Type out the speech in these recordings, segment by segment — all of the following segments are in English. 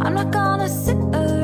I'm not gonna sit around.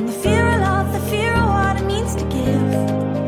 From the fear of love, the fear of what it means to give.